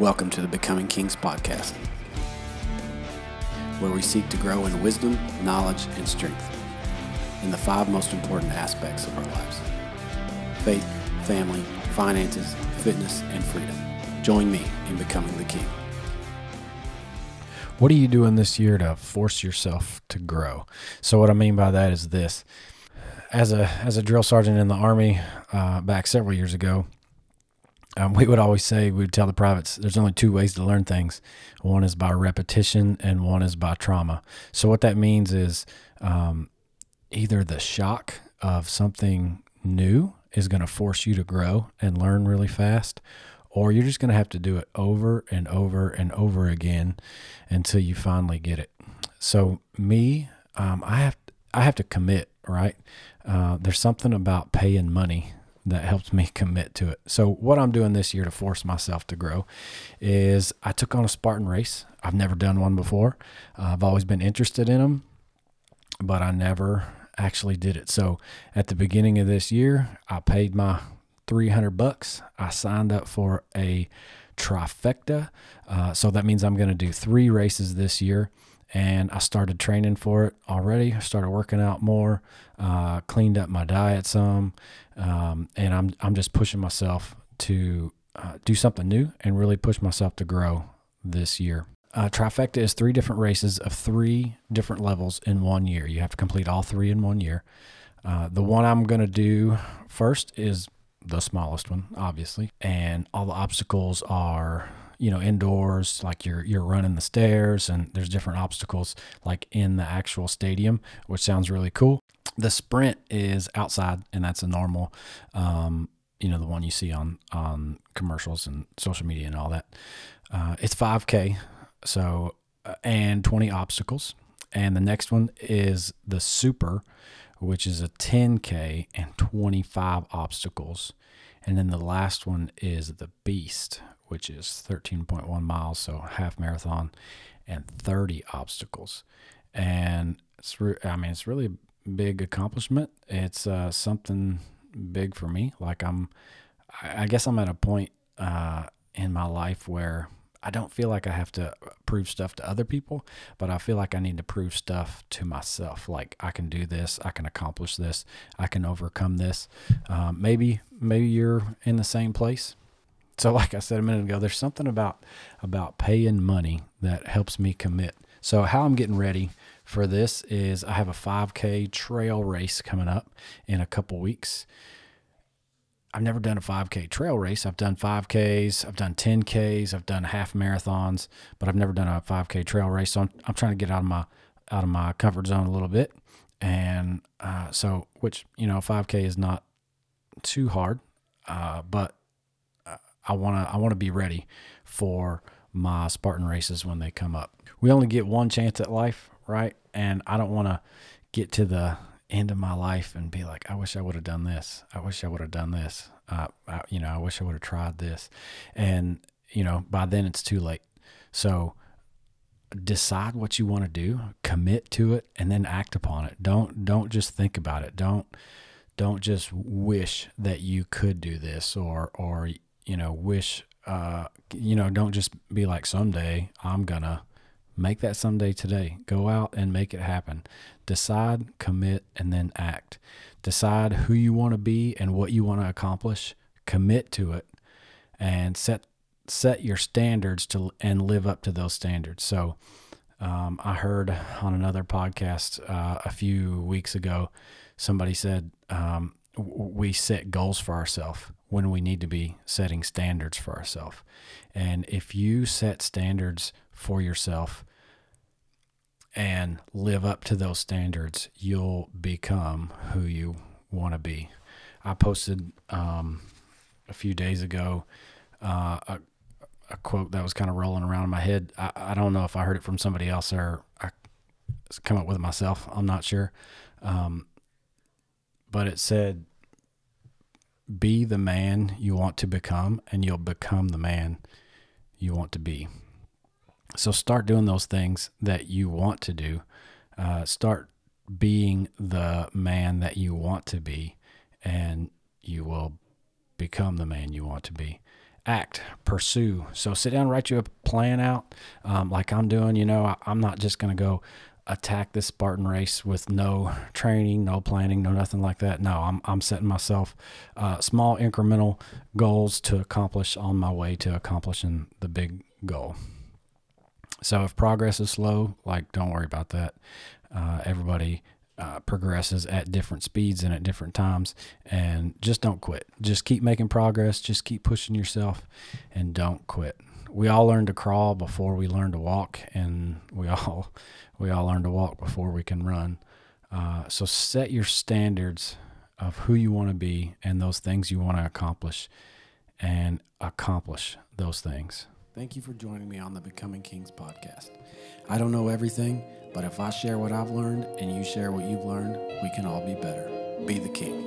Welcome to the Becoming Kings podcast, where we seek to grow in wisdom, knowledge, and strength in the five most important aspects of our lives faith, family, finances, fitness, and freedom. Join me in becoming the king. What are you doing this year to force yourself to grow? So, what I mean by that is this: as a as a drill sergeant in the army uh, back several years ago, um, we would always say we would tell the privates there's only two ways to learn things. One is by repetition, and one is by trauma. So, what that means is um, either the shock of something new is going to force you to grow and learn really fast, or you're just going to have to do it over and over and over again until you finally get it. So me, um, I have I have to commit, right? Uh, there's something about paying money that helps me commit to it. So what I'm doing this year to force myself to grow is I took on a Spartan race. I've never done one before. Uh, I've always been interested in them, but I never actually did it. So at the beginning of this year, I paid my 300 bucks. I signed up for a trifecta. Uh, so that means I'm going to do three races this year. And I started training for it already. I started working out more, uh, cleaned up my diet some, um, and I'm I'm just pushing myself to uh, do something new and really push myself to grow this year. Uh, trifecta is three different races of three different levels in one year. You have to complete all three in one year. Uh, the one I'm going to do first is the smallest one, obviously, and all the obstacles are you know indoors like you're you're running the stairs and there's different obstacles like in the actual stadium which sounds really cool. The sprint is outside and that's a normal um, you know the one you see on on commercials and social media and all that. Uh, it's 5k so uh, and 20 obstacles. And the next one is the super which is a 10k and 25 obstacles. And then the last one is the beast which is 13.1 miles so half marathon and 30 obstacles and it's re- i mean it's really a big accomplishment it's uh, something big for me like i'm i guess i'm at a point uh, in my life where I don't feel like I have to prove stuff to other people, but I feel like I need to prove stuff to myself. Like I can do this, I can accomplish this, I can overcome this. Um, maybe maybe you're in the same place. So, like I said a minute ago, there's something about about paying money that helps me commit. So, how I'm getting ready for this is I have a 5K trail race coming up in a couple weeks. I've never done a 5K trail race. I've done 5Ks, I've done 10Ks, I've done half marathons, but I've never done a 5K trail race. So I'm, I'm trying to get out of my out of my comfort zone a little bit, and uh, so which you know 5K is not too hard, uh, but I wanna I wanna be ready for my Spartan races when they come up. We only get one chance at life, right? And I don't want to get to the end of my life and be like, I wish I would have done this. I wish I would have done this. Uh, I, you know, I wish I would have tried this. And, you know, by then it's too late. So decide what you want to do, commit to it, and then act upon it. Don't, don't just think about it. Don't, don't just wish that you could do this or, or, you know, wish, uh, you know, don't just be like, someday I'm going to, Make that someday today. Go out and make it happen. Decide, commit, and then act. Decide who you want to be and what you want to accomplish. Commit to it and set set your standards to and live up to those standards. So um, I heard on another podcast uh, a few weeks ago, somebody said um, we set goals for ourselves when we need to be setting standards for ourselves. And if you set standards for yourself, and live up to those standards, you'll become who you want to be. I posted um, a few days ago uh, a, a, quote that was kind of rolling around in my head. I, I, don't know if I heard it from somebody else or I come up with it myself. I'm not sure. Um, but it said, Be the man you want to become, and you'll become the man you want to be. So start doing those things that you want to do. Uh, start being the man that you want to be, and you will become the man you want to be. act, pursue. So sit down, write you a plan out, um, like I'm doing. You know, I, I'm not just going to go attack this Spartan race with no training, no planning, no nothing like that. No, I'm, I'm setting myself uh, small incremental goals to accomplish on my way to accomplishing the big goal. So if progress is slow, like don't worry about that. Uh, everybody uh, progresses at different speeds and at different times, and just don't quit. Just keep making progress. Just keep pushing yourself, and don't quit. We all learn to crawl before we learn to walk, and we all we all learn to walk before we can run. Uh, so set your standards of who you want to be and those things you want to accomplish, and accomplish those things. Thank you for joining me on the Becoming Kings podcast. I don't know everything, but if I share what I've learned and you share what you've learned, we can all be better. Be the king.